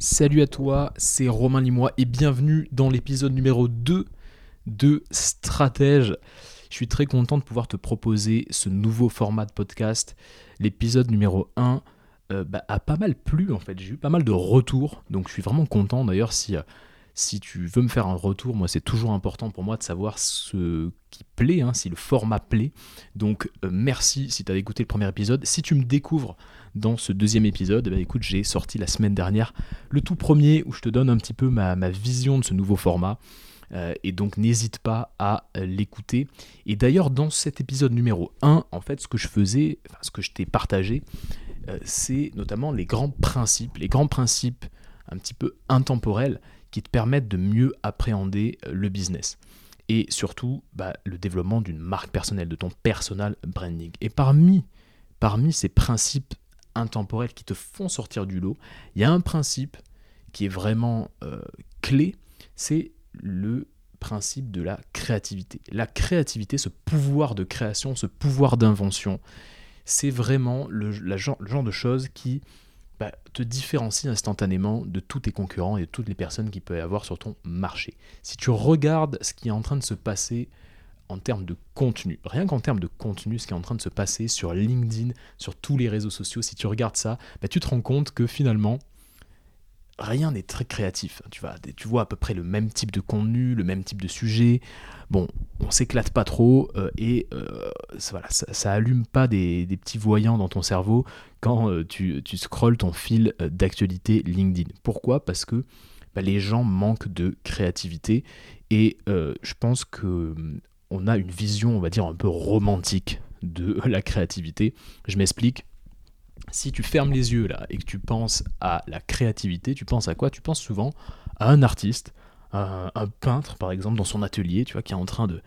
Salut à toi, c'est Romain Limois et bienvenue dans l'épisode numéro 2 de Stratège. Je suis très content de pouvoir te proposer ce nouveau format de podcast. L'épisode numéro 1 euh, bah, a pas mal plu en fait, j'ai eu pas mal de retours, donc je suis vraiment content d'ailleurs si, euh, si tu veux me faire un retour, moi c'est toujours important pour moi de savoir ce qui plaît, hein, si le format plaît. Donc euh, merci si tu as écouté le premier épisode. Si tu me découvres dans ce deuxième épisode, eh ben, j'ai sorti la semaine dernière le tout premier où je te donne un petit peu ma, vision de ce nouveau format. Euh, et donc n'hésite pas à euh, l'écouter. Et d'ailleurs, dans cet épisode numéro 1, en fait, ce que je faisais, ce que je t'ai partagé, c'est notamment les grands principes, les grands principes un petit peu intemporels te permettent de mieux appréhender euh, le business. Et surtout, bah, le développement d'une marque personnelle, de ton personal branding. Et parmi, parmi ces principes intemporels qui te font sortir du lot, il y a un principe qui est vraiment euh, clé, c'est le principe de la créativité. La créativité, ce pouvoir de création, ce pouvoir d'invention, c'est vraiment le genre de choses qui bah, te différencie instantanément de tous tes concurrents et de toutes les personnes qui peuvent avoir sur ton marché. Si tu regardes ce qui est en train de se passer en termes de contenu, rien qu'en termes de contenu, ce qui est en train de se passer sur LinkedIn, sur tous les réseaux sociaux, si tu regardes ça, bah, tu te rends compte que finalement, rien n'est très créatif. Tu vois, tu vois à peu près le même type de contenu, le même type de sujet. Bon, on s'éclate pas trop euh, et euh, ça, voilà, ça, allume pas des, petits voyants dans ton cerveau quand euh, tu, tu scrolles ton fil d'actualité LinkedIn. Pourquoi? Parce que bah, les gens manquent de créativité et je pense que on a une vision, on va dire, un peu romantique de la créativité. Je m'explique si tu fermes les yeux là et que tu penses à la créativité, tu penses à quoi? Tu penses souvent à un artiste, un, un, peintre par exemple dans son atelier, tu vois, qui est en train de,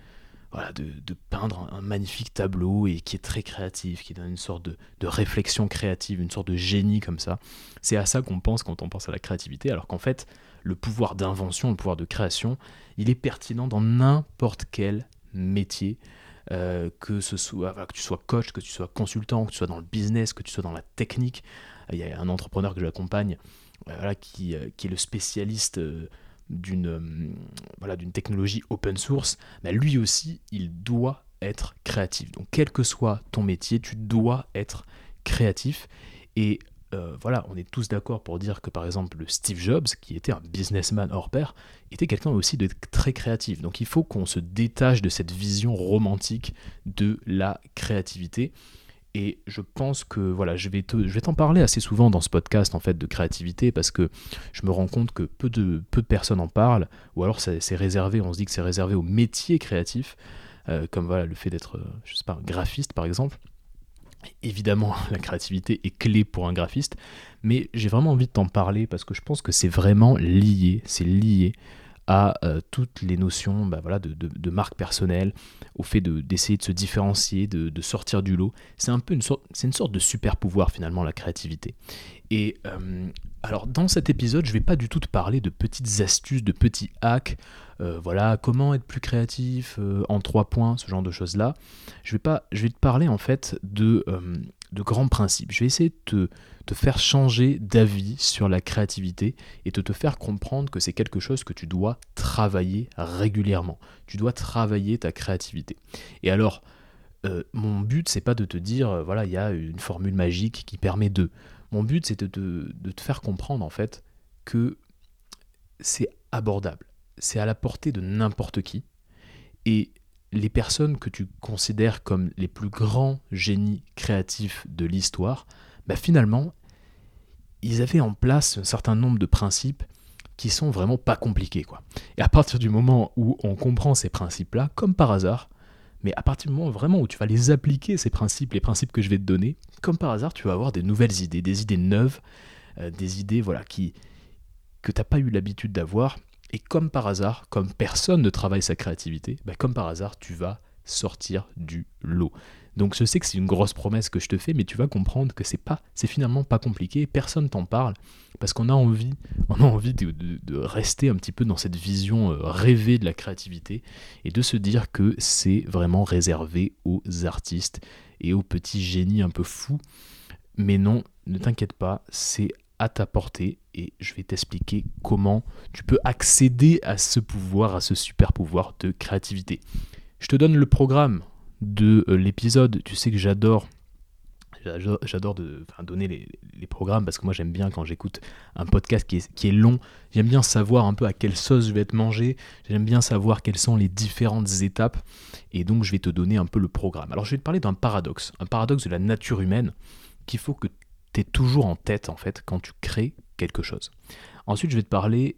de, peindre un, magnifique tableau et qui est très créatif, qui donne une sorte de, réflexion créative, une sorte de génie comme ça. C'est à ça qu'on pense quand on pense à la créativité, alors qu'en fait, le pouvoir d'invention, le pouvoir de création, il est pertinent dans n'importe quel métier. Euh, que, ce soit, que tu sois coach, que tu sois consultant, que tu sois dans le business, que tu sois dans la technique. Il y a un entrepreneur que j'accompagne euh, euh, qui, est le spécialiste d'une voilà, technologie open source. Mais lui aussi, il doit être créatif. Donc quel que soit ton métier, tu dois être créatif. Et euh, voilà, on est tous d'accord pour dire que par exemple Steve Jobs, qui était un businessman hors pair, était quelqu'un aussi de très créatif. Donc il faut qu'on se détache de cette vision romantique de la créativité. Et je pense que voilà, je vais, vais t'en parler assez souvent dans ce podcast en fait de créativité parce que je me rends compte que peu de, personnes en parlent, ou alors c'est réservé, on se dit que c'est réservé aux métiers créatifs, euh, comme voilà le fait d'être, euh, je graphiste par exemple. Évidemment, la créativité est clé pour un graphiste, mais j'ai vraiment envie de t'en parler parce que je pense que c'est vraiment lié, c'est lié euh, toutes les notions bah, de, marque personnelle, au fait d'essayer de, se différencier, de, sortir du lot. C'est un peu une sorte, de super pouvoir finalement la créativité. Et euh, alors dans cet épisode, je vais pas du tout te parler de petites astuces, de petits hacks, euh, voilà, comment être plus créatif en trois points, ce genre de choses là. Je je vais te parler en fait de de grands principes. Je vais essayer de te, faire changer d'avis sur la créativité et de te faire comprendre que c'est quelque chose que tu dois travailler régulièrement. Tu dois travailler ta créativité. Et alors, euh, mon but, c'est pas de te dire, euh, voilà, il y a une formule magique qui permet de. Mon but, c'est de, de te faire comprendre, en fait, que c'est abordable. C'est à la portée de n'importe qui. Et les personnes que tu considères comme les plus grands génies créatifs de l'histoire, bah finalement, ils avaient en place un certain nombre de principes qui sont vraiment pas compliqués. Quoi. Et à partir du moment où on comprend ces principes-là, comme par hasard, mais à partir du moment vraiment où tu vas les appliquer, ces principes, les principes que je vais te donner, comme par hasard, tu vas avoir des nouvelles idées, des idées neuves, euh, des idées voilà, qui, que tu n'as pas eu l'habitude d'avoir et comme par hasard, comme personne ne travaille sa créativité, bah, comme par hasard, tu vas sortir du lot. Donc je sais que c'est une grosse promesse que je te fais, mais tu vas comprendre que c'est pas, c'est finalement pas compliqué. Personne t'en parle parce qu'on a envie, on a envie de, rester un petit peu dans cette vision euh, rêvée de la créativité et de se dire que c'est vraiment réservé aux artistes et aux petits génies un peu fous. Mais non, ne t'inquiète pas, c'est à ta portée et je vais t'expliquer comment tu peux accéder à ce pouvoir, à ce super pouvoir de créativité. Je te donne le programme de euh, l'épisode. Tu sais que j'adore j'adore de donner les, programmes parce que moi j'aime bien quand j'écoute un podcast qui est, long, j'aime bien savoir un peu à quelle sauce je vais être mangé, j'aime bien savoir quelles sont les différentes étapes et donc je vais te donner un peu le programme. Alors je vais te parler d'un paradoxe, un paradoxe de la nature humaine qu'il faut que tu aies toujours en tête en fait quand tu crées Ensuite je vais te parler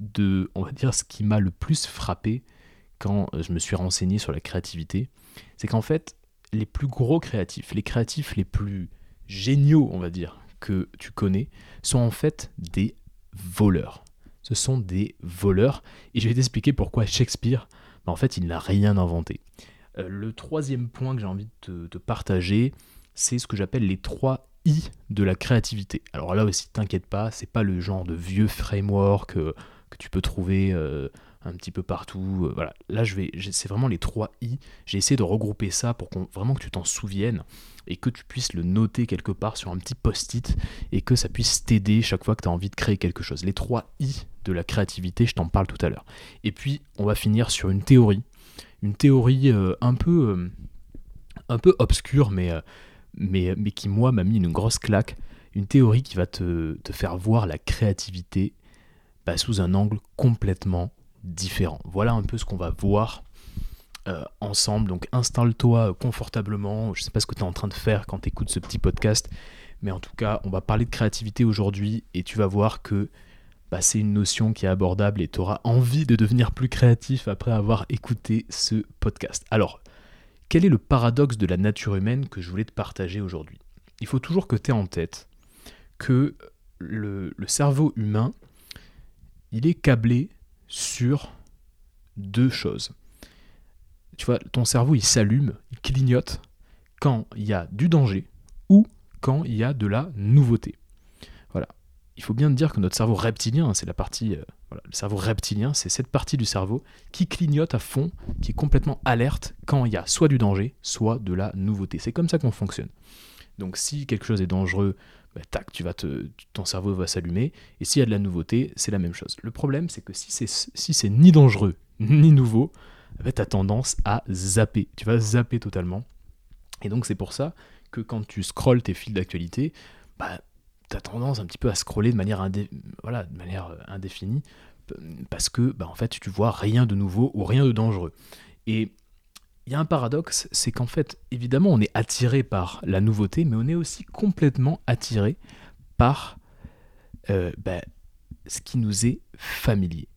de, on va dire, ce qui m'a le plus frappé quand je me suis renseigné sur la créativité, c'est qu'en fait, les plus gros créatifs, les créatifs les plus géniaux, on va dire, que tu connais, sont en fait des voleurs. Ce sont des voleurs, et je vais t'expliquer pourquoi Shakespeare, bah, en fait, il n'a rien inventé. Euh, le troisième point que j'ai envie de te, partager, c'est ce que j'appelle les trois I de la créativité. Alors là aussi, t'inquiète pas, c'est pas le genre de vieux framework que, que tu peux trouver euh, un petit peu partout. Euh, voilà, là je vais, c'est vraiment les trois I. J'ai essayé de regrouper ça pour qu'on, vraiment que tu t'en souviennes et que tu puisses le noter quelque part sur un petit post-it et que ça puisse t'aider chaque fois que tu as envie de créer quelque chose. Les trois I de la créativité, je t'en parle tout à l'heure. Et puis on va finir sur une théorie, une théorie euh, un peu, euh, un peu obscure, mais, mais, qui moi m'a mis une grosse claque. Une théorie qui va te, te faire voir la créativité bah, sous un angle complètement différent. Voilà un peu ce qu'on va voir euh, ensemble. Donc installe-toi confortablement. Je ne sais pas ce que tu es en train de faire quand tu écoutes ce petit podcast, mais en tout cas, on va parler de créativité aujourd'hui et tu vas voir que bah, c'est une notion qui est abordable et tu auras envie de devenir plus créatif après avoir écouté ce podcast. Alors, quel est le paradoxe de la nature humaine que je voulais te partager aujourd'hui? Il faut toujours que tu aies en tête que le cerveau humain, il est câblé sur deux choses. Tu vois, ton cerveau, il s'allume, il clignote quand il y a du danger ou quand il y a de la nouveauté. Voilà. Il faut bien dire que notre cerveau reptilien, c'est la partie, euh, le cerveau reptilien, c'est cette partie du cerveau qui clignote à fond, qui est complètement alerte quand il y a soit du danger, soit de la nouveauté. C'est comme ça qu'on fonctionne. Donc si quelque chose est dangereux, bah, tac, tu vas te, ton cerveau va s'allumer. Et s'il y a de la nouveauté, c'est la même chose. Le problème, c'est que si c'est si ni dangereux ni nouveau, bah, tu as tendance à zapper. Tu vas zapper totalement. Et donc c'est pour ça que quand tu scrolles tes fils d'actualité, bah, as tendance un petit peu à scroller de manière, voilà, de manière euh, indéfinie parce que bah, en fait tu vois rien de nouveau ou rien de dangereux. Et il y a un paradoxe, c'est qu'en fait, évidemment, on est attiré par la nouveauté, mais on est aussi complètement attiré par euh, ben, ce qui nous est familier.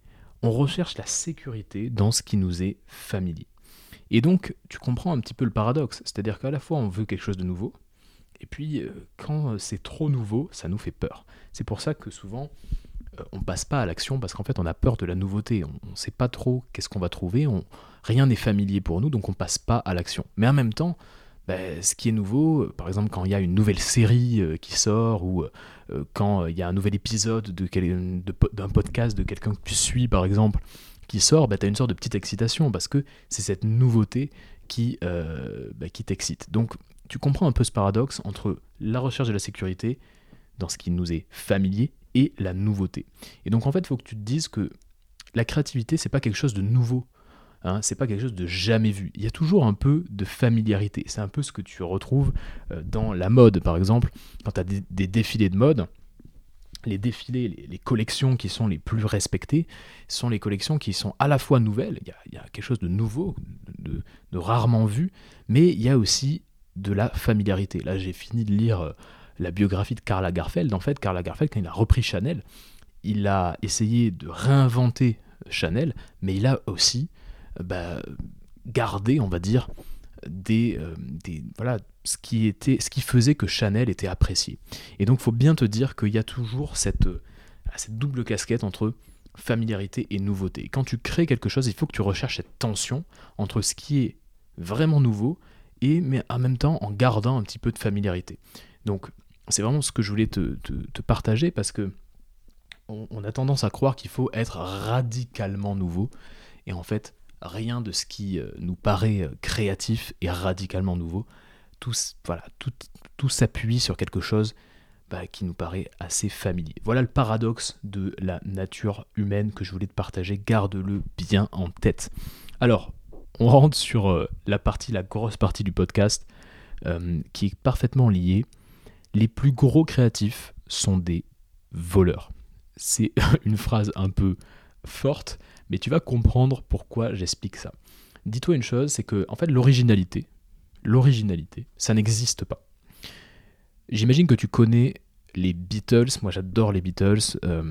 On recherche la sécurité dans ce qui nous est familier. Et donc, tu comprends un petit peu le paradoxe, c'est-à-dire qu'à la fois on veut quelque chose de nouveau, et puis euh, quand c'est trop nouveau, ça nous fait peur. C'est pour ça que souvent, euh, on passe pas à l'action parce qu'en fait on a peur de la nouveauté, on ne sait pas trop qu'est-ce qu'on va trouver, rien n'est familier pour nous, donc on passe pas à l'action. Mais en même temps, ben, ce qui est nouveau, euh, par exemple quand il y a une nouvelle série euh, qui sort ou quand il y a un nouvel épisode d'un podcast de quelqu'un que tu suis par exemple qui sort, ben, tu as une sorte de petite excitation parce que c'est cette nouveauté qui, ben, qui t'excite. Donc tu comprends un peu ce paradoxe entre la recherche de la sécurité dans ce qui nous est familier et la nouveauté. Et donc en fait, il faut que tu te dises que la créativité, c'est pas quelque chose de nouveau. Hein, c'est pas quelque chose de jamais vu. Il y a toujours un peu de familiarité. C'est un peu ce que tu retrouves euh, dans la mode, par exemple, quand tu as des, défilés de mode. Les défilés, les, collections qui sont les plus respectées sont les collections qui sont à la fois nouvelles, il y a, quelque chose de nouveau, de, rarement vu, mais il y a aussi de la familiarité. Là, j'ai fini de lire euh, la biographie de Karl Lagerfeld. En fait, Karl Lagerfeld, quand il a repris Chanel, il a essayé de réinventer Chanel, mais il a aussi euh, bah, gardé, on va dire, des, euh, des, voilà, ce qui, était, ce qui faisait que Chanel était apprécié. Et donc, faut bien te dire qu'il y a toujours cette, euh, cette double casquette entre familiarité et nouveauté. quand tu crées quelque chose, il faut que tu recherches cette tension entre ce qui est vraiment nouveau mais en même temps en gardant un petit peu de familiarité. Donc c'est vraiment ce que je voulais te, partager parce que on, a tendance à croire qu'il faut être radicalement nouveau et en fait rien de ce qui euh, nous paraît euh, créatif est radicalement nouveau. Tout, voilà, tout, tout s'appuie sur quelque chose bah, qui nous paraît assez familier. Voilà le paradoxe de la nature humaine que je voulais te partager. Garde-le bien en tête. Alors, on rentre sur euh, la partie, la grosse partie du podcast, euh, qui est parfaitement liée. Les plus gros créatifs sont des voleurs. C'est une phrase un peu forte, mais tu vas comprendre pourquoi j'explique ça. Dis-toi une chose, c'est que en fait l'originalité, l'originalité, ça n'existe pas. J'imagine que tu connais les Beatles, moi j'adore les Beatles, euh,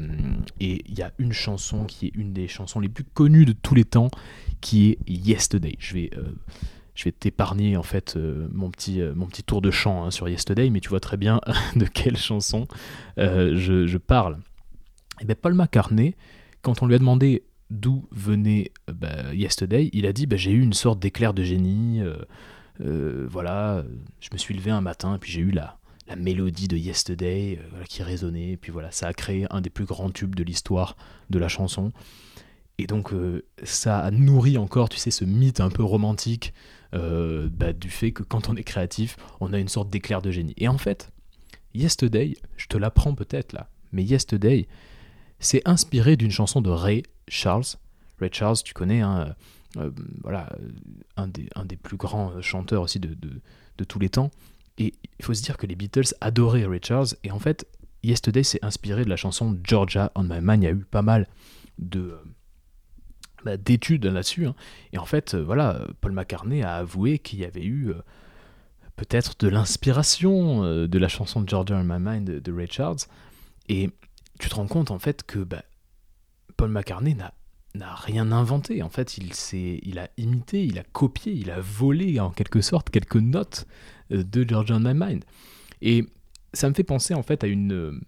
et il y a une chanson qui est une des chansons les plus connues de tous les temps, qui est Yesterday. Je vais, euh, vais t'épargner en fait euh, mon, petit, mon petit tour de chant hein, sur Yesterday, mais tu vois très bien de quelle chanson je, parle. Et bien Paul McCartney, quand on lui a demandé d'où venait bah, Yesterday, il a dit bah, j'ai eu une sorte d'éclair de génie, voilà, je me suis levé un matin, et puis j'ai eu la la mélodie de Yesterday euh, qui résonnait. Et puis voilà, ça a créé un des plus grands tubes de l'histoire de la chanson. Et donc euh, ça a nourri encore, tu sais, ce mythe un peu romantique euh, bah, du fait que quand on est créatif, on a une sorte d'éclair de génie. Et en fait, Yesterday, je te l'apprends peut-être là, mais Yesterday, c'est inspiré d'une chanson de Ray Charles. Ray Charles, tu connais, hein, voilà, un des, un des, plus grands chanteurs aussi de, de tous les temps. Et il faut se dire que les Beatles adoraient Richards, et en fait, Yesterday s'est inspiré de la chanson Georgia on My Mind. Il y a eu pas mal de euh, bah, d'études là-dessus. Hein. Et en fait, euh, voilà, Paul McCartney a avoué qu'il y avait eu euh, peut-être de l'inspiration de la chanson Georgia on My Mind de, Richards. Et tu te rends compte en fait que bah, Paul McCartney n'a rien inventé. En fait, il, il a imité, il a copié, il a volé en quelque sorte quelques notes de Georgia on My Mind. Et ça me fait penser en fait à une, euh,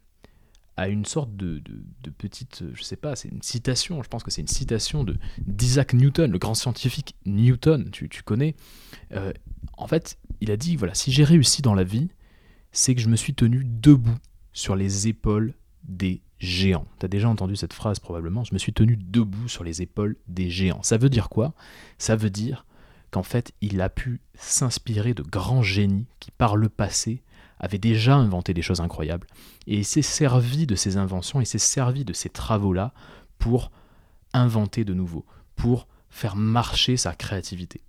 à une sorte de, de, petite, je sais pas, c'est une citation, je pense que c'est une citation de d'Isaac Newton, le grand scientifique Newton, tu, tu connais. Euh, en fait, il a dit, voilà, si j'ai réussi dans la vie, c'est que je me suis tenu debout sur les épaules des géants. Tu as déjà entendu cette phrase probablement, je me suis tenu debout sur les épaules des géants. Ça veut dire quoi? Ça veut dire qu'en fait, il a pu s'inspirer de grands génies qui, par le passé, avaient déjà inventé des choses incroyables. Et il s'est servi de ces inventions, il s'est servi de ces travaux-là pour inventer de nouveau, pour faire marcher sa créativité.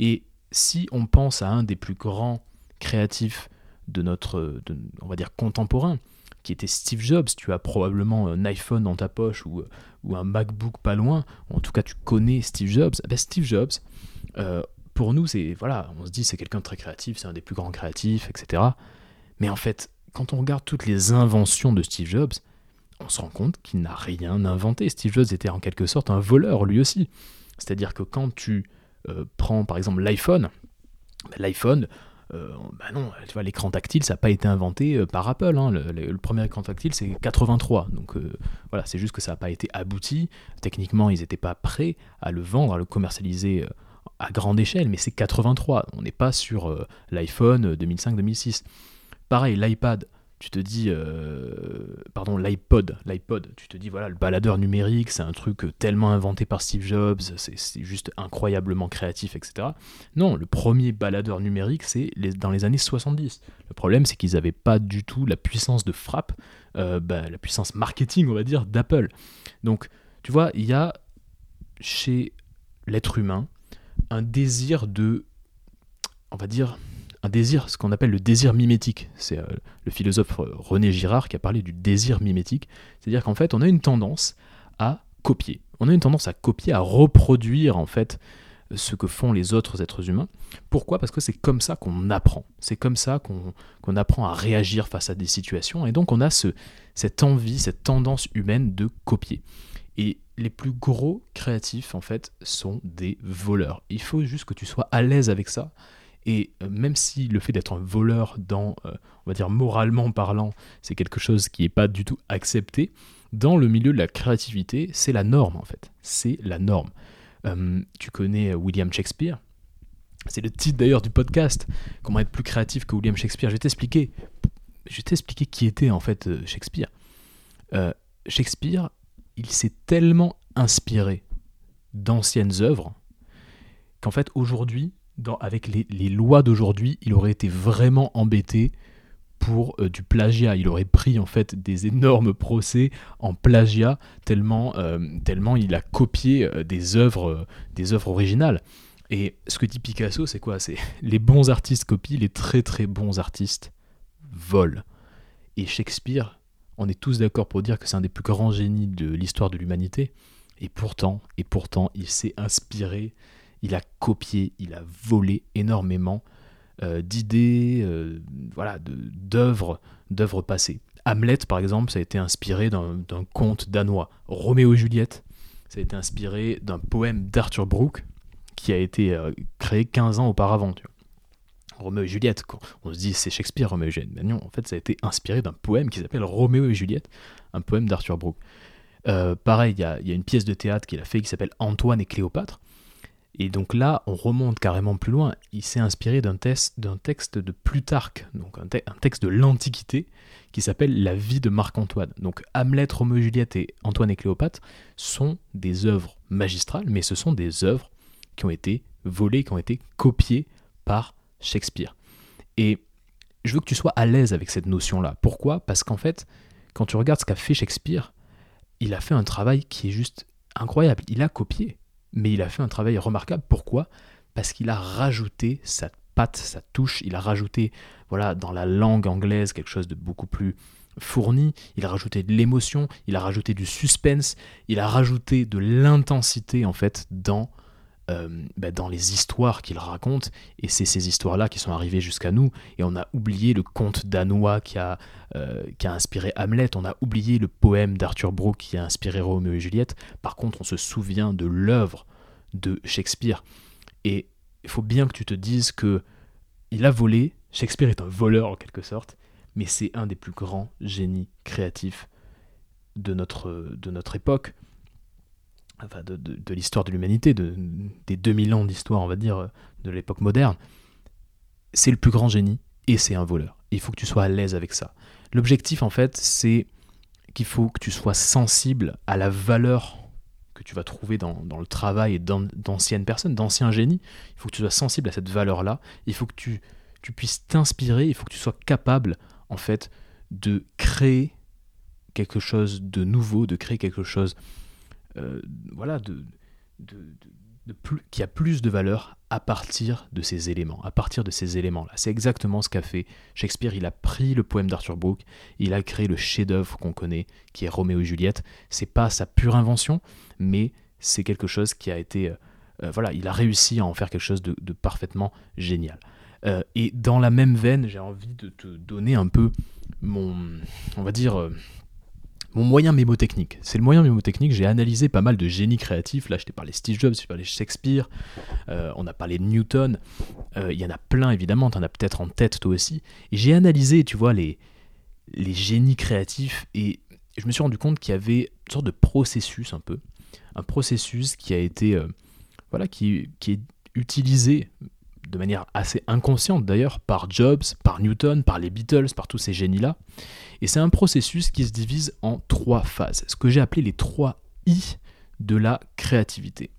Et si on pense à un des plus grands créatifs de notre, on va dire, contemporain, qui était Steve Jobs, tu as probablement un iPhone dans ta poche ou, ou un MacBook pas loin, en tout cas tu connais Steve Jobs, eh ben, Steve Jobs, euh, pour nous, c'est voilà, on se dit c'est quelqu'un de très créatif, c'est un des plus grands créatifs, etc. Mais en fait, quand on regarde toutes les inventions de Steve Jobs, on se rend compte qu'il n'a rien inventé. Steve Jobs était en quelque sorte un voleur lui aussi. C'est-à-dire que quand tu euh, prends par exemple l'iPhone, ben, l'iPhone, euh, bah non, tu vois, l'écran tactile, ça n'a pas été inventé par Apple. Hein. Le, premier écran tactile, c'est 83. Donc voilà, c'est juste que ça n'a pas été abouti. Techniquement, ils n'étaient pas prêts à le vendre, à le commercialiser à grande échelle, mais c'est 83. On n'est pas sur euh, l'iPhone 2005-2006. Pareil, l'iPad, tu te dis, euh, pardon, l'iPod, l'iPod, tu te dis, voilà, le baladeur numérique, c'est un truc tellement inventé par Steve Jobs, c'est juste incroyablement créatif, etc. Non, le premier baladeur numérique, c'est dans les années 70. Le problème, c'est qu'ils n'avaient pas du tout la puissance de frappe, euh, bah, la puissance marketing, on va dire, d'Apple. Donc, tu vois, il y a chez l'être humain un désir de, on va dire, un désir, ce qu'on appelle le désir mimétique. C'est euh, le philosophe René Girard qui a parlé du désir mimétique. C'est-à-dire qu'en fait, on a une tendance à copier. On a une tendance à copier, à reproduire en fait ce que font les autres êtres humains. Pourquoi? Parce que c'est comme ça qu'on apprend. C'est comme ça qu'on apprend à réagir face à des situations. Et donc on a ce, cette envie, cette tendance humaine de copier. Et les plus gros créatifs, en fait, sont des voleurs. Il faut juste que tu sois à l'aise avec ça. Et euh, même si le fait d'être un voleur dans, euh, on va dire moralement parlant, c'est quelque chose qui n'est pas du tout accepté, dans le milieu de la créativité, c'est la norme en fait. C'est la norme. Euh, tu connais William Shakespeare? C'est le titre d'ailleurs du podcast. Comment être plus créatif que William Shakespeare? Je vais t'expliquer. Je vais t'expliquer qui était en fait Shakespeare. Shakespeare, il s'est tellement inspiré d'anciennes œuvres qu'en fait aujourd'hui, avec les, lois d'aujourd'hui, il aurait été vraiment embêté pour euh, du plagiat. Il aurait pris en fait des énormes procès en plagiat tellement, euh, tellement il a copié euh, des œuvres, des œuvres originales. Et ce que dit Picasso, c'est quoi? C'est les bons artistes copient, les très très bons artistes volent. Et Shakespeare, on est tous d'accord pour dire que c'est un des plus grands génies de l'histoire de l'humanité. Et pourtant, et pourtant, il s'est inspiré, il a copié, il a volé énormément euh, d'idées, euh, voilà, d'œuvres, d'œuvres passées. Hamlet, par exemple, ça a été inspiré d'un conte danois. Roméo et Juliette, ça a été inspiré d'un poème d'Arthur Brooke qui a été euh, créé 15 ans auparavant. Roméo et Juliette, on se dit c'est Shakespeare, Roméo et Juliette. Mais non, en fait, ça a été inspiré d'un poème qui s'appelle Roméo et Juliette, un poème d'Arthur Brooke. pareil, il y, a une pièce de théâtre qu'il a fait qui s'appelle Antoine et Cléopâtre, et donc là, on remonte carrément plus loin. Il s'est inspiré d'un texte, de Plutarque, donc un, texte de l'Antiquité, qui s'appelle La vie de Marc-Antoine. Donc Hamlet, Roméo et Juliette et Antoine et Cléopâtre sont des œuvres magistrales, mais ce sont des œuvres qui ont été volées, qui ont été copiées par Shakespeare. Et je veux que tu sois à l'aise avec cette notion-là. Pourquoi? Parce qu'en fait, quand tu regardes ce qu'a fait Shakespeare, il a fait un travail qui est juste incroyable. Il a copié mais il a fait un travail remarquable. Pourquoi? Parce qu'il a rajouté sa patte, sa touche, il a rajouté voilà, dans la langue anglaise quelque chose de beaucoup plus fourni, il a rajouté de l'émotion, il a rajouté du suspense, il a rajouté de l'intensité en fait dans bah, dans les histoires qu'il raconte, et c'est ces histoires-là qui sont arrivées jusqu'à nous, et on a oublié le conte danois qui a, euh, qui a inspiré Hamlet, on a oublié le poème d'Arthur Brooke qui a inspiré Roméo et Juliette, par contre on se souvient de l'œuvre de Shakespeare, et il faut bien que tu te dises que il a volé, Shakespeare est un voleur en quelque sorte, mais c'est un des plus grands génies créatifs de notre époque de, l'histoire de l'humanité, de, des 2000 ans d'histoire, on va dire, de l'époque moderne, c'est le plus grand génie et c'est un voleur. il faut que tu sois à l'aise avec ça. L'objectif, en fait, c'est qu'il faut que tu sois sensible à la valeur que tu vas trouver dans, le travail d'anciennes personnes, d'anciens génies. Il faut que tu sois sensible à cette valeur-là. Il faut que tu, tu puisses t'inspirer. Il faut que tu sois capable, en fait, de créer quelque chose de nouveau, de créer quelque chose voilà, de, plus, qui a plus de valeur à partir de ces éléments, à partir de ces éléments-là. C'est exactement ce qu'a fait Shakespeare. Il a pris le poème d'Arthur Brooke, il a créé le chef-d'œuvre qu'on connaît, qui est Roméo et Juliette. C'est pas sa pure invention, mais c'est quelque chose qui a été, euh, euh, voilà, il a réussi à en faire quelque chose de, parfaitement génial. et dans la même veine, j'ai envie de te donner un peu mon, on va dire, mon moyen mémotechnique. C'est le moyen mémotechnique. J'ai analysé pas mal de génies créatifs. Là, je t'ai parlé Steve Jobs, je t'ai parlé Shakespeare, euh, on a parlé de Newton. Euh, il y en a plein, évidemment. Tu en as peut-être en tête, toi aussi. Et j'ai analysé, tu vois, les, génies créatifs. Et je me suis rendu compte qu'il y avait une sorte de processus, un peu. Un processus qui a été. Euh, voilà, qui est utilisé de manière assez inconsciente d'ailleurs par Jobs, par Newton, par les Beatles, par tous ces génies-là. Et c'est un processus qui se divise en trois phases, ce que j'ai appelé les trois I de la créativité.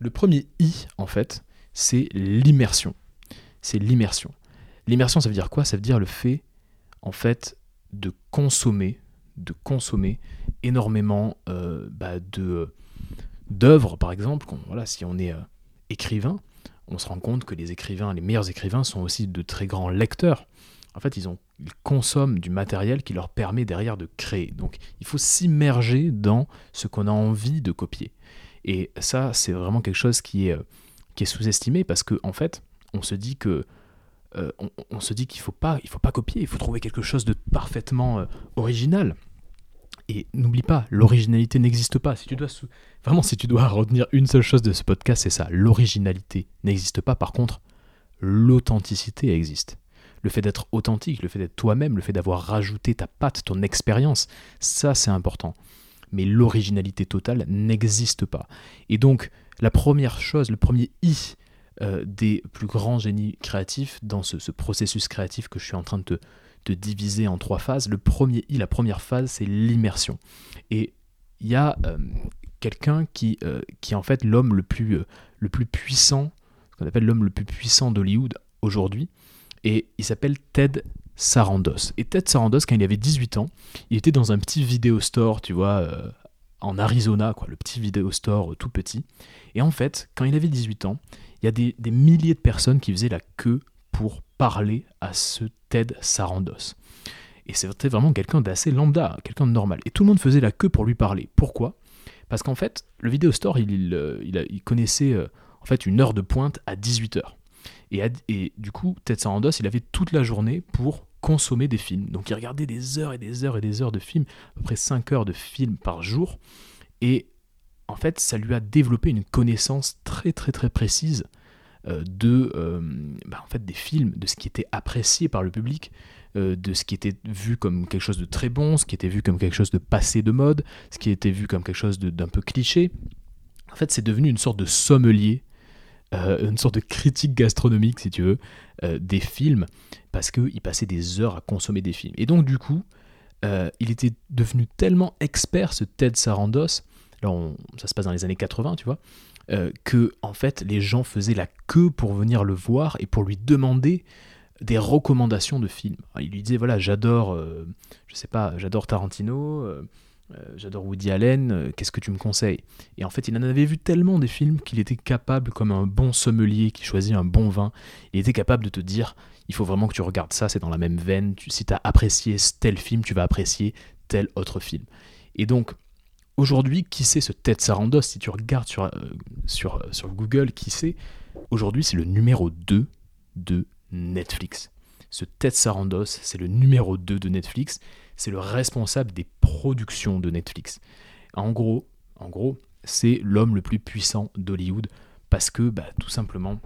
Le premier I, en fait, c'est l'immersion. C'est l'immersion. L'immersion, ça veut dire quoi? Ça veut dire le fait, en fait, de consommer, de consommer énormément euh, bah, de d'œuvres, par exemple. Voilà, si on est euh, écrivain, on se rend compte que les écrivains, les meilleurs écrivains, sont aussi de très grands lecteurs. En fait, ils, consomment du matériel qui leur permet derrière de créer. Donc, il faut s'immerger dans ce qu'on a envie de copier. Et ça, c'est vraiment quelque chose qui est, euh, qui est sous-estimé parce qu'en en fait, on se dit que euh, on, se dit qu'il faut pas, il faut pas copier, il faut trouver quelque chose de parfaitement euh, original. Et n'oublie pas, l'originalité n'existe pas. Si tu dois vraiment, si tu dois retenir une seule chose de ce podcast, c'est ça. L'originalité n'existe pas. Par contre, l'authenticité existe. Le fait d'être authentique, le fait d'être toi-même, le fait d'avoir rajouté ta patte, ton expérience, ça c'est important. Mais l'originalité totale n'existe pas. Et donc, la première chose, le premier i euh, des plus grands génies créatifs dans ce, processus créatif que je suis en train de te, de diviser en trois phases. Le premier I, la première phase, c'est l'immersion. Et il y a euh, quelqu'un qui, euh, qui est en fait l'homme le plus, euh, le plus puissant, ce qu'on appelle l'homme le plus puissant d'Hollywood aujourd'hui, et il s'appelle Ted Sarandos. Et Ted Sarandos, quand il avait 18 ans, il était dans un petit vidéo store, tu vois, en Arizona, quoi, le petit vidéo store tout petit. Et en fait, quand il avait 18 ans, il y a des, des milliers de personnes qui faisaient la queue pour parler à ce Ted Sarandos. Et c'était vraiment quelqu'un d'assez lambda, quelqu'un de normal. Et tout le monde faisait la queue pour lui parler. Pourquoi? Parce qu'en fait, le vidéo store, il, il, il, connaissait euh, en fait une heure de pointe à 18h. Et, et, du coup, Ted Sarandos, il avait toute la journée pour consommer des films. Donc il regardait des heures et des heures et des heures de films, à peu près 5 heures de films par jour. Et en fait, ça lui a développé une connaissance très très très précise euh, de, euh, bah, en fait, des films, de ce qui était apprécié par le public, euh, de ce qui était vu comme quelque chose de très bon, ce qui était vu comme quelque chose de passé de mode, ce qui était vu comme quelque chose d'un peu cliché. En fait, c'est devenu une sorte de sommelier, euh, une sorte de critique gastronomique, si tu veux, euh, des films, parce qu'il passait des heures à consommer des films. Et donc, du coup, il était devenu tellement expert, ce Ted Sarandos, là, ça se passe dans les années 80, tu vois, que, en fait, les gens faisaient la queue pour venir le voir et pour lui demander des recommandations de films. Il lui disait voilà, j'adore, euh, je sais pas, j'adore Tarantino, euh, euh, j'adore Woody Allen, qu'est-ce que tu me conseilles? Et en fait, il en avait vu tellement des films qu'il était capable, comme un bon sommelier qui choisit un bon vin, il était capable de te dire il faut vraiment que tu regardes ça, c'est dans la même veine. si tu as apprécié tel film, tu vas apprécier tel autre film. Et donc, aujourd'hui, qui c'est ce Ted Sarandos? Si tu regardes sur, sur, sur Google, qui c'est? Aujourd'hui, c'est le numéro 2 de Netflix. Ce Ted Sarandos, c'est le numéro 2 de Netflix, c'est le responsable des productions de Netflix. En gros, en gros, c'est l'homme le plus puissant d'Hollywood parce que bah, tout simplement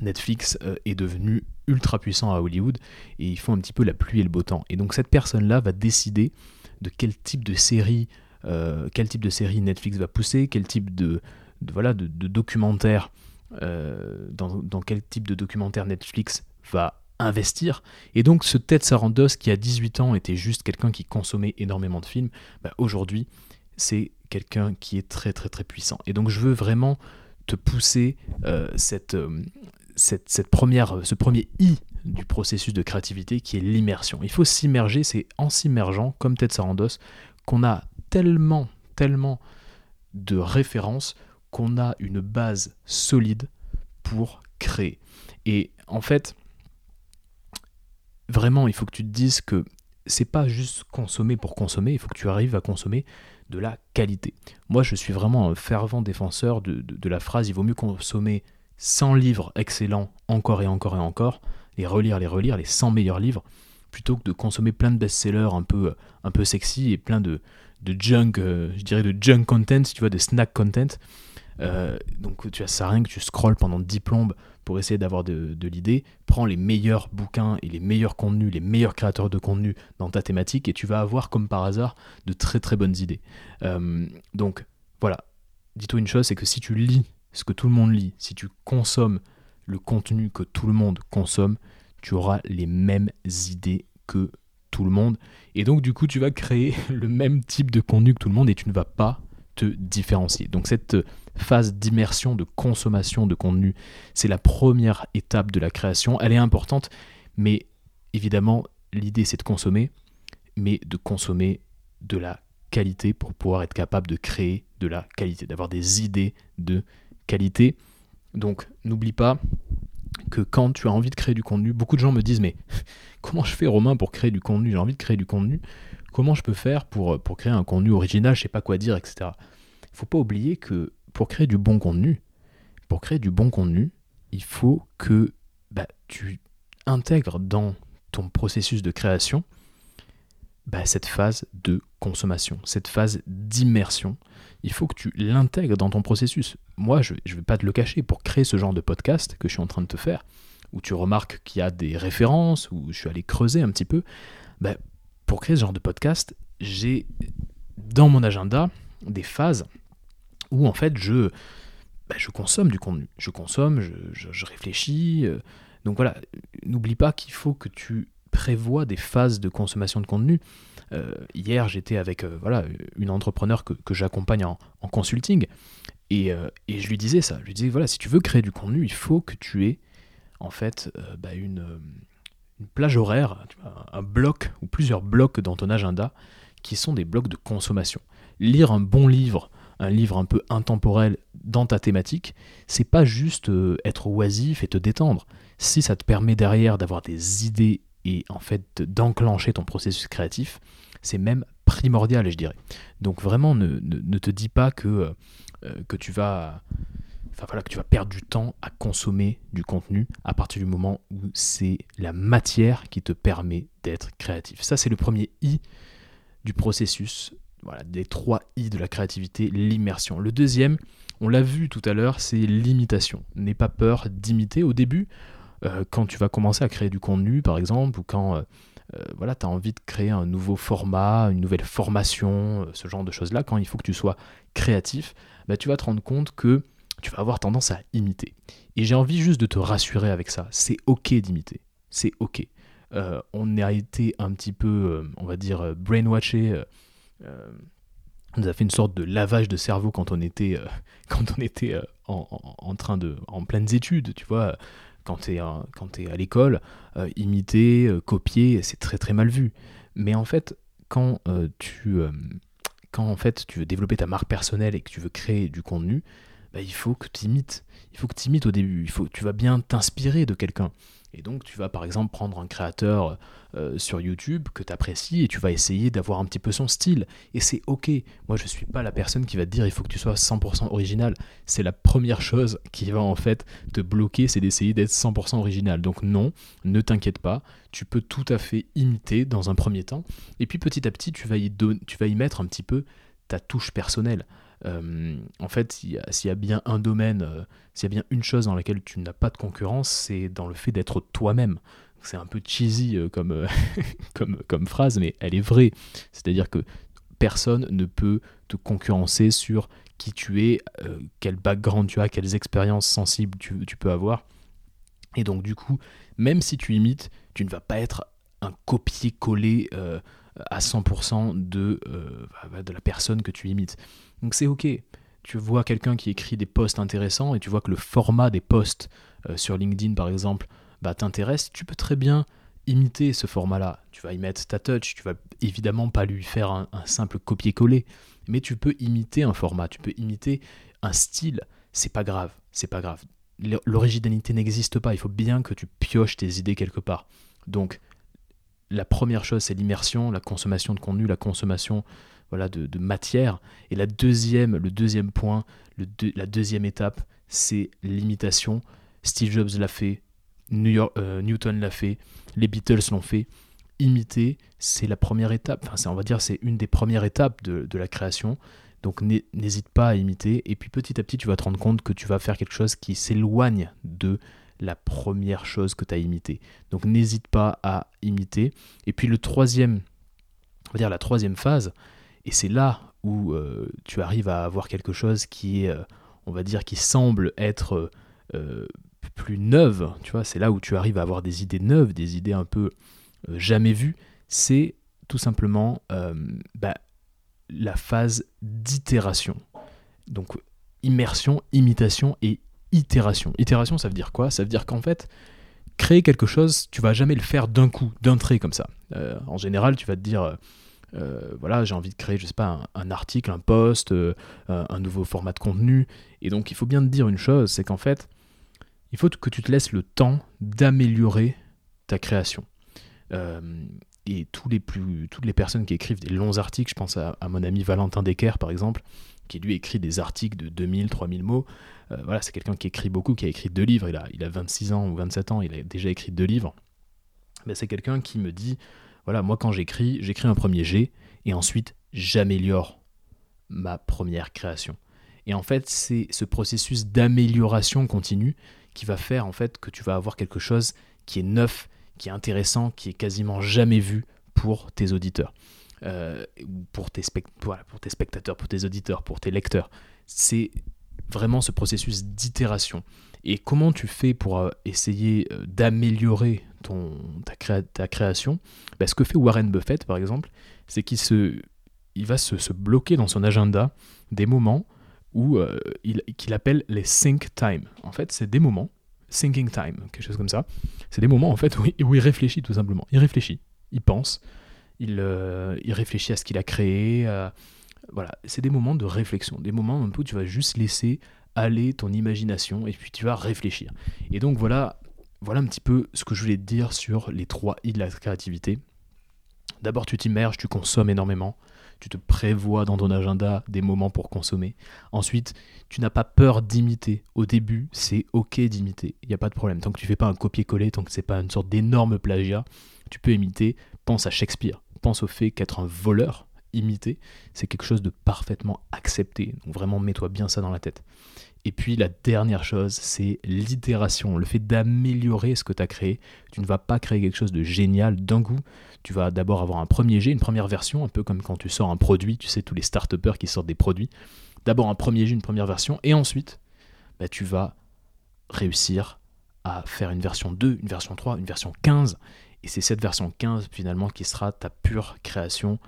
Netflix euh, est devenu ultra puissant à Hollywood et ils font un petit peu la pluie et le beau temps. Et donc cette personne-là va décider de quel type de série, euh, quel type de série Netflix va pousser, quel type de, voilà de, documentaire euh, dans, quel type de documentaire Netflix va investir. Et donc ce Ted Sarandos qui à 18 ans était juste quelqu'un qui consommait énormément de films, bah, aujourd'hui c'est quelqu'un qui est très très très puissant. Et donc je veux vraiment te pousser euh, cette, cette, première, ce premier i du processus de créativité qui est l'immersion. Il faut s'immerger, c'est en s'immergeant, comme Ted Sarandos, qu'on a tellement, tellement de références qu'on a une base solide pour créer. Et en fait, vraiment, il faut que tu te dises que c'est pas juste consommer pour consommer, il faut que tu arrives à consommer de la qualité. Moi, je suis vraiment un fervent défenseur de, la phrase il vaut mieux consommer 100 livres excellents encore et encore et encore, et relire, les relire, les 100 meilleurs livres, plutôt que de consommer plein de best-sellers un peu, un peu sexy et plein de, de junk, euh, je dirais de junk content, tu vois, de snack content, euh, donc tu as ça rien que tu scrolles pendant 10 plombes pour essayer d'avoir de, l'idée. Prends les meilleurs bouquins et les meilleurs contenus, les meilleurs créateurs de contenu dans ta thématique et tu vas avoir comme par hasard de très très bonnes idées. Euh, donc voilà, dis-toi une chose, c'est que si tu lis ce que tout le monde lit, si tu consommes le contenu que tout le monde consomme, tu auras les mêmes idées que tout le monde. Et donc du coup, tu vas créer le même type de contenu que tout le monde et tu ne vas pas te différencier. Donc cette phase d'immersion, de consommation de contenu. C'est la première étape de la création. Elle est importante, mais évidemment, l'idée c'est de consommer, mais de consommer de la qualité pour pouvoir être capable de créer de la qualité, d'avoir des idées de qualité. Donc n'oublie pas que quand tu as envie de créer du contenu, beaucoup de gens me disent mais comment je fais Romain pour créer du contenu? J'ai envie de créer du contenu. Comment je peux faire pour, pour créer un contenu original? Je sais pas quoi dire, etc. Il faut pas oublier que pour créer du bon contenu, pour créer du bon contenu, il faut que bah, tu intègres dans ton processus de création bah, cette phase de consommation, cette phase d'immersion. Il faut que tu l'intègres dans ton processus. Moi, je ne vais pas te le cacher, pour créer ce genre de podcast que je suis en train de te faire, où tu remarques qu'il y a des références, où je suis allé creuser un petit peu, bah, pour créer ce genre de podcast, j'ai dans mon agenda des phases où en fait je, bah, je consomme du contenu. Je consomme, je, réfléchis. Euh. donc voilà, n'oublie pas qu'il faut que tu prévois des phases de consommation de contenu. Euh, hier, j'étais avec euh, voilà, une entrepreneur que, j'accompagne en, consulting et, je lui disais ça. Je lui disais voilà, si tu veux créer du contenu, il faut que tu aies en fait bah, une, une plage horaire, un bloc ou plusieurs blocs dans ton agenda qui sont des blocs de consommation. Lire un bon livre, un livre un peu intemporel dans ta thématique, c'est pas juste euh, être oisif et te détendre. Si ça te permet derrière d'avoir des idées et en fait d'enclencher ton processus créatif, c'est même primordial, je dirais. Donc vraiment, ne, te dis pas que, euh, euh, tu vas voilà, que tu vas perdre du temps à consommer du contenu à partir du moment où c'est la matière qui te permet d'être créatif. Ça, c'est le premier I du processus, voilà, des trois I de la créativité, l'immersion. Le deuxième, on l'a vu tout à l'heure, c'est l'imitation. N'aie pas peur d'imiter au début, euh, quand tu vas commencer à créer du contenu, par exemple, ou quand euh, euh, voilà, tu as envie de créer un nouveau format, une nouvelle formation, ce genre de choses-là, quand il faut que tu sois créatif, bah, tu vas te rendre compte que tu vas avoir tendance à imiter. Et j'ai envie juste de te rassurer avec ça. C'est ok d'imiter. C'est ok. Euh, on a été un petit peu, euh, on va dire, euh, brainwashé. on nous a fait une sorte de lavage de cerveau quand on était, quand on était en, train de, en pleines études, tu vois. Quand tu es, à l'école, imiter, copier, c'est très très mal vu. Mais en fait, quand tu quand en fait tu veux développer ta marque personnelle et que tu veux créer du contenu, bah, il faut que tu imites. Il faut que tu imites au début. Tu vas bien t'inspirer de quelqu'un. Et donc, tu vas par exemple prendre un créateur euh, sur YouTube que tu apprécies et tu vas essayer d'avoir un petit peu son style. Et c'est ok. Moi, je ne suis pas la personne qui va te dire il faut que tu sois 100% original. C'est la première chose qui va en fait te bloquer, c'est d'essayer d'être 100% original. Donc, non, ne t'inquiète pas. Tu peux tout à fait imiter dans un premier temps. Et puis, petit à petit, tu vas y, tu vas y mettre un petit peu ta touche personnelle. Euh, en fait, s'il y, a bien un domaine, euh, s'il y a bien une chose dans laquelle tu n'as pas de concurrence, c'est dans le fait d'être toi-même. C'est un peu cheesy euh, comme, comme, phrase, mais elle est vraie. C'est-à-dire que personne ne peut te concurrencer sur qui tu es, quel background tu as, quelles expériences sensibles tu, tu, peux avoir. Et donc du coup, même si tu imites, tu ne vas pas être un copier-coller à 100% de, bah, de la personne que tu imites. Donc c'est ok. Tu vois quelqu'un qui écrit des posts intéressants et tu vois que le format des posts euh, sur LinkedIn par exemple bah, t'intéresse, tu peux très bien imiter ce format-là. Tu vas y mettre ta touch, tu vas évidemment pas lui faire un, simple copier-coller, mais tu peux imiter un format, tu peux imiter un style. C'est pas grave, c'est pas grave. L'originalité n'existe pas, il faut bien que tu pioches tes idées quelque part. Donc, la première chose, c'est l'immersion, la consommation de contenu, la consommation voilà, de, matière. Et la deuxième, le deuxième point, le la deuxième étape, c'est l'imitation. Steve Jobs l'a fait, euh, Newton l'a fait, les Beatles l'ont fait. Imiter, c'est la première étape, enfin, on va dire c'est une des premières étapes de, de la création. Donc n'hésite pas à imiter, et puis petit à petit tu vas te rendre compte que tu vas faire quelque chose qui s'éloigne de la première chose que tu as imité. Donc n'hésite pas à imiter. Et puis le troisième, on va dire la troisième phase, et c'est là où euh, tu arrives à avoir quelque chose qui est, euh, on va dire, qui semble être euh, plus neuve, tu vois, c'est là où tu arrives à avoir des idées neuves, des idées un peu jamais vues, c'est tout simplement bah, la phase d'itération. Donc immersion, imitation et itération. Itération, ça veut dire quoi? Ça veut dire qu'en fait, créer quelque chose, tu vas jamais le faire d'un coup, d'un trait comme ça. en général, tu vas te dire euh, voilà, j'ai envie de créer, je sais pas, un, article, un post, euh, un, nouveau format de contenu. Et donc, il faut bien te dire une chose, c'est qu'en fait, il faut que tu te laisses le temps d'améliorer ta création. Euh, et tous les plus, toutes les personnes qui écrivent des longs articles, je pense à, mon ami Valentin Decker par exemple, qui lui écrit des articles de 2000, 3000 mots. voilà, c'est quelqu'un qui écrit beaucoup, qui a écrit deux livres. Il a, il a 26 ans ou 27 ans, il a déjà écrit deux livres. Mais c'est quelqu'un qui me dit voilà, moi quand j'écris, j'écris un premier G et ensuite j'améliore ma première création. Et en fait, c'est ce processus d'amélioration continue qui va faire en fait que tu vas avoir quelque chose qui est neuf, qui est intéressant, qui est quasiment jamais vu pour tes auditeurs, euh, pour, tes pour tes spectateurs, pour tes auditeurs, pour tes lecteurs. C'est vraiment ce processus d'itération. Et comment tu fais pour euh, essayer euh, d'améliorer ton, ta, ta création? Bah, Ce que fait Warren Buffett, par exemple, c'est qu'il se, il va se, bloquer dans son agenda des moments où euh, il, qu'il appelle les sync time. En fait, c'est des moments, thinking time, quelque chose comme ça. C'est des moments en fait où il, réfléchit tout simplement. Il réfléchit, il pense, il, il réfléchit à ce qu'il a créé. voilà, c'est des moments de réflexion, des moments où tu vas juste laisser aller ton imagination et puis tu vas réfléchir. Et donc voilà, voilà un petit peu ce que je voulais te dire sur les trois I de la créativité. D'abord, tu t'immerges, tu consommes énormément, tu te prévois dans ton agenda des moments pour consommer. Ensuite, tu n'as pas peur d'imiter. Au début, c'est ok d'imiter, il n'y a pas de problème. Tant que tu fais pas un copier-coller, tant que c'est pas une sorte d'énorme plagiat, tu peux imiter. Pense à Shakespeare, pense au fait qu'être un voleur, imiter, c'est quelque chose de parfaitement accepté. Donc vraiment, mets-toi bien ça dans la tête. Et puis la dernière chose, c'est l'itération, le fait d'améliorer ce que tu as créé. Tu ne vas pas créer quelque chose de génial d'un coup. Tu vas d'abord avoir un premier jet, une première version, un peu comme quand tu sors un produit, tu sais, tous les start qui sortent des produits. D'abord un premier jet, une première version, et ensuite, bah, tu vas réussir à faire une version 2, une version 3, une version 15. Et c'est cette version 15 finalement qui sera ta pure création,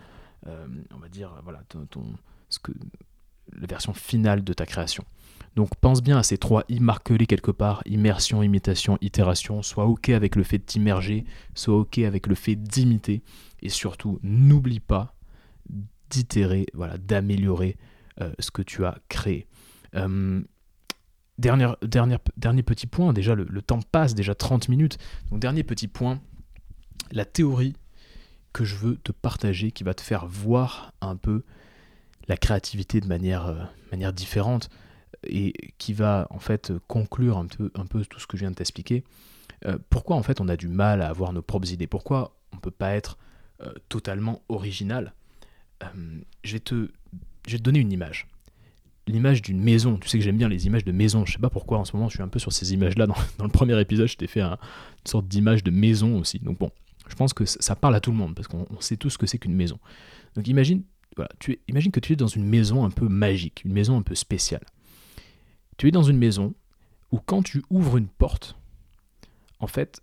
euh, on va dire, voilà, ce que, la version finale de ta création. Donc pense bien à ces trois I, marque-les quelque part, immersion, imitation, itération, sois ok avec le fait de t'immerger, sois ok avec le fait d'imiter, et surtout n'oublie pas d'itérer, voilà, d'améliorer euh, ce que tu as créé. Euh, dernière, dernier petit point, déjà le, le temps passe, déjà 30 minutes, donc dernier petit point, la théorie que je veux te partager, qui va te faire voir un peu la créativité de manière, euh, manière différente et qui va en fait conclure un peu, tout ce que je viens de t'expliquer. Euh, pourquoi en fait on a du mal à avoir nos propres idées? Pourquoi on ne peut pas être euh, totalement original? Euh, je, vais te, donner une image. L'image d'une maison. Tu sais que j'aime bien les images de maison. Je sais pas pourquoi en ce moment je suis un peu sur ces images-là. Dans, le premier épisode, je t'ai fait un- une sorte d'image de maison aussi. Donc bon, je pense que ça, parle à tout le monde parce qu'on on sait tous ce que c'est qu'une maison. Donc imagine, voilà, imagine que tu es dans une maison un peu magique, une maison un peu spéciale. Tu es dans une maison où quand tu ouvres une porte, en fait,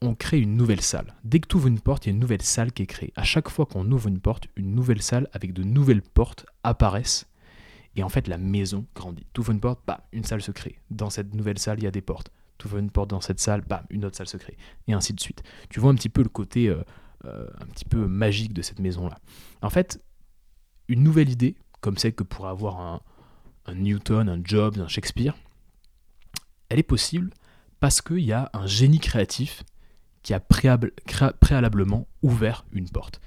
on crée une nouvelle salle. Dès que tu ouvres une porte, il y a une nouvelle salle qui est créée. À chaque fois qu'on ouvre une porte, une nouvelle salle avec de nouvelles portes apparaissent. Et en fait, la maison grandit. Tu ouvres une porte, bam, une salle se crée. Dans cette nouvelle salle, il y a des portes. Tu ouvres une porte dans cette salle, bam, une autre salle se crée. Et ainsi de suite. Tu vois un petit peu le côté euh, euh, un petit peu magique de cette maison-là. En fait, une nouvelle idée, comme celle que pourrait avoir un, un Newton, un Jobs, un Shakespeare, elle est possible parce qu'il y a un génie créatif qui a préalablement ouvert une porte.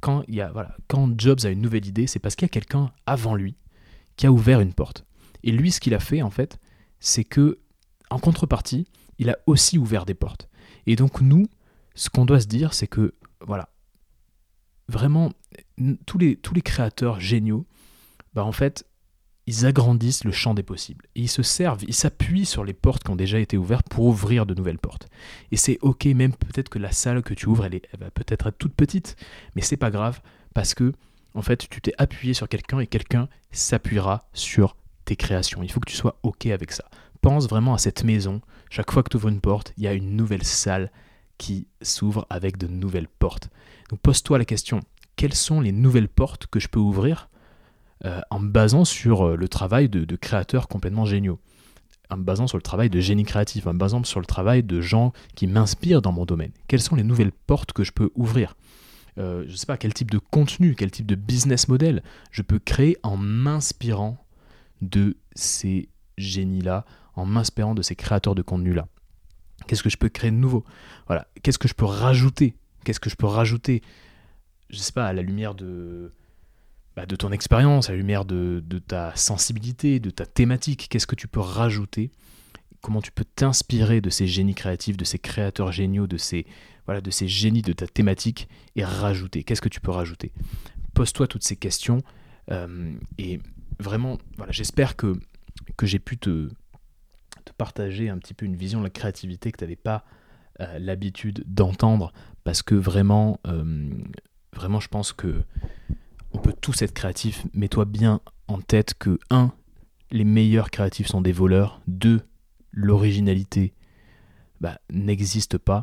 Quand, y a, voilà, quand Jobs a une nouvelle idée, c'est parce qu'il y a quelqu'un avant lui qui a ouvert une porte. Et lui, ce qu'il a fait, en fait, c'est que, en contrepartie, il a aussi ouvert des portes. Et donc, nous, ce qu'on doit se dire, c'est que, voilà, vraiment, tous les, tous les créateurs géniaux, bah, en fait, ils agrandissent le champ des possibles. Ils se servent, ils s'appuient sur les portes qui ont déjà été ouvertes pour ouvrir de nouvelles portes. Et c'est ok, même peut-être que la salle que tu ouvres, elle va peut-être être toute petite, mais c'est pas grave parce que en fait, tu t'es appuyé sur quelqu'un et quelqu'un s'appuiera sur tes créations. Il faut que tu sois ok avec ça. Pense vraiment à cette maison. Chaque fois que tu ouvres une porte, il y a une nouvelle salle qui s'ouvre avec de nouvelles portes. Donc pose-toi la question quelles sont les nouvelles portes que je peux ouvrir euh, en me basant sur euh, le travail de, créateurs complètement géniaux, en me basant sur le travail de génie créatif, en me basant sur le travail de gens qui m'inspirent dans mon domaine. Quelles sont les nouvelles portes que je peux ouvrir? Euh, Je ne sais pas quel type de contenu, quel type de business model je peux créer en m'inspirant de ces génies-là, en m'inspirant de ces créateurs de contenu-là. Qu'est-ce que je peux créer de nouveau? Voilà. Qu'est-ce que je peux rajouter? Qu'est-ce que je peux rajouter? Je sais pas, à la lumière de, bah, de ton expérience, à la lumière de, ta sensibilité, de ta thématique, qu'est-ce que tu peux rajouter? Comment tu peux t'inspirer de ces génies créatifs, de ces créateurs géniaux, de ces, de ces génies de ta thématique et rajouter? Qu'est-ce que tu peux rajouter? Pose-toi toutes ces questions euh, et vraiment, voilà, j'espère que, que j'ai pu te, te partager un petit peu une vision de la créativité que tu n'avais pas euh, l'habitude d'entendre parce que vraiment, euh, vraiment, je pense que peut tous être créatifs. Mets-toi bien en tête que 1. Les meilleurs créatifs sont des voleurs. 2. L'originalité bah, n'existe pas.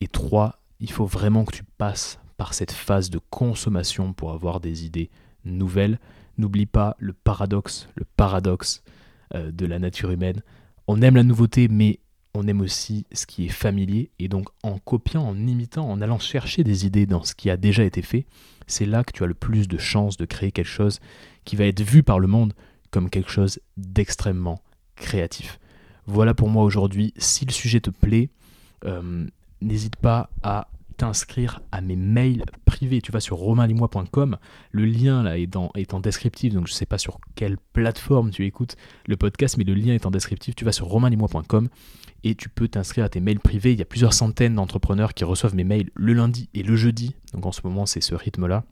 Et 3. Il faut vraiment que tu passes par cette phase de consommation pour avoir des idées nouvelles. N'oublie pas le paradoxe, le paradoxe euh, de la nature humaine. On aime la nouveauté, mais on aime aussi ce qui est familier. Et donc en copiant, en imitant, en allant chercher des idées dans ce qui a déjà été fait, c'est là que tu as le plus de chances de créer quelque chose qui va être vu par le monde comme quelque chose d'extrêmement créatif. Voilà pour moi aujourd'hui. Si le sujet te plaît, euh, n'hésite pas à t'inscrire à mes mails privés. Tu vas sur romainlimois.com. Le lien là est, dans, est en descriptif, donc je ne sais pas sur quelle plateforme tu écoutes le podcast, mais le lien est en descriptif. Tu vas sur romainlimois.com et tu peux t'inscrire à tes mails privés. Il y a plusieurs centaines d'entrepreneurs qui reçoivent mes mails le lundi et le jeudi. Donc en ce moment, c'est ce rythme-là.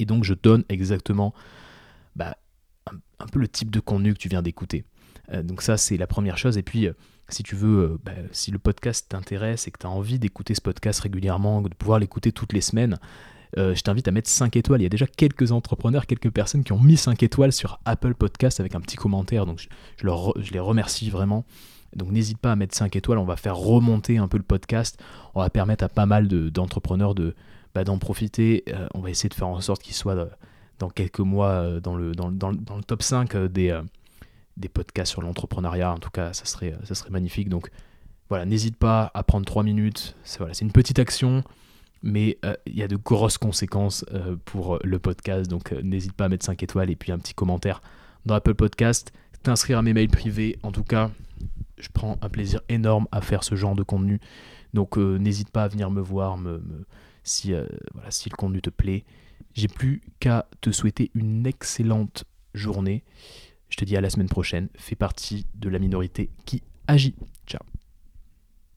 Et donc je donne exactement bah, un, peu le type de contenu que tu viens d'écouter. Euh, donc ça, c'est la première chose. Et puis, euh, si tu veux, euh, bah, si le podcast t'intéresse et que tu as envie d'écouter ce podcast régulièrement, de pouvoir l'écouter toutes les semaines, je t'invite à mettre 5 étoiles. Il y a déjà quelques entrepreneurs, quelques personnes qui ont mis 5 étoiles sur Apple Podcast avec un petit commentaire. Donc je, les remercie vraiment. Donc n'hésite pas à mettre 5 étoiles, on va faire remonter un peu le podcast, on va permettre à pas mal d'entrepreneurs de, bah, d'en profiter, on va essayer de faire en sorte qu'ils soient dans quelques mois dans le, dans, le top 5 des, podcasts sur l'entrepreneuriat. En tout cas, ça serait, magnifique. Donc voilà, n'hésite pas à prendre 3 minutes. C'est une petite action, mais euh, il y a de grosses conséquences euh, pour le podcast. Donc euh, n'hésite pas à mettre 5 étoiles et puis un petit commentaire dans Apple Podcast. T'inscrire à mes mails privés. En tout cas, je prends un plaisir énorme à faire ce genre de contenu. Donc n'hésite pas à venir me voir me, si, le contenu te plaît. J'ai plus qu'à te souhaiter une excellente journée. Je te dis à la semaine prochaine. Fais partie de la minorité qui agit.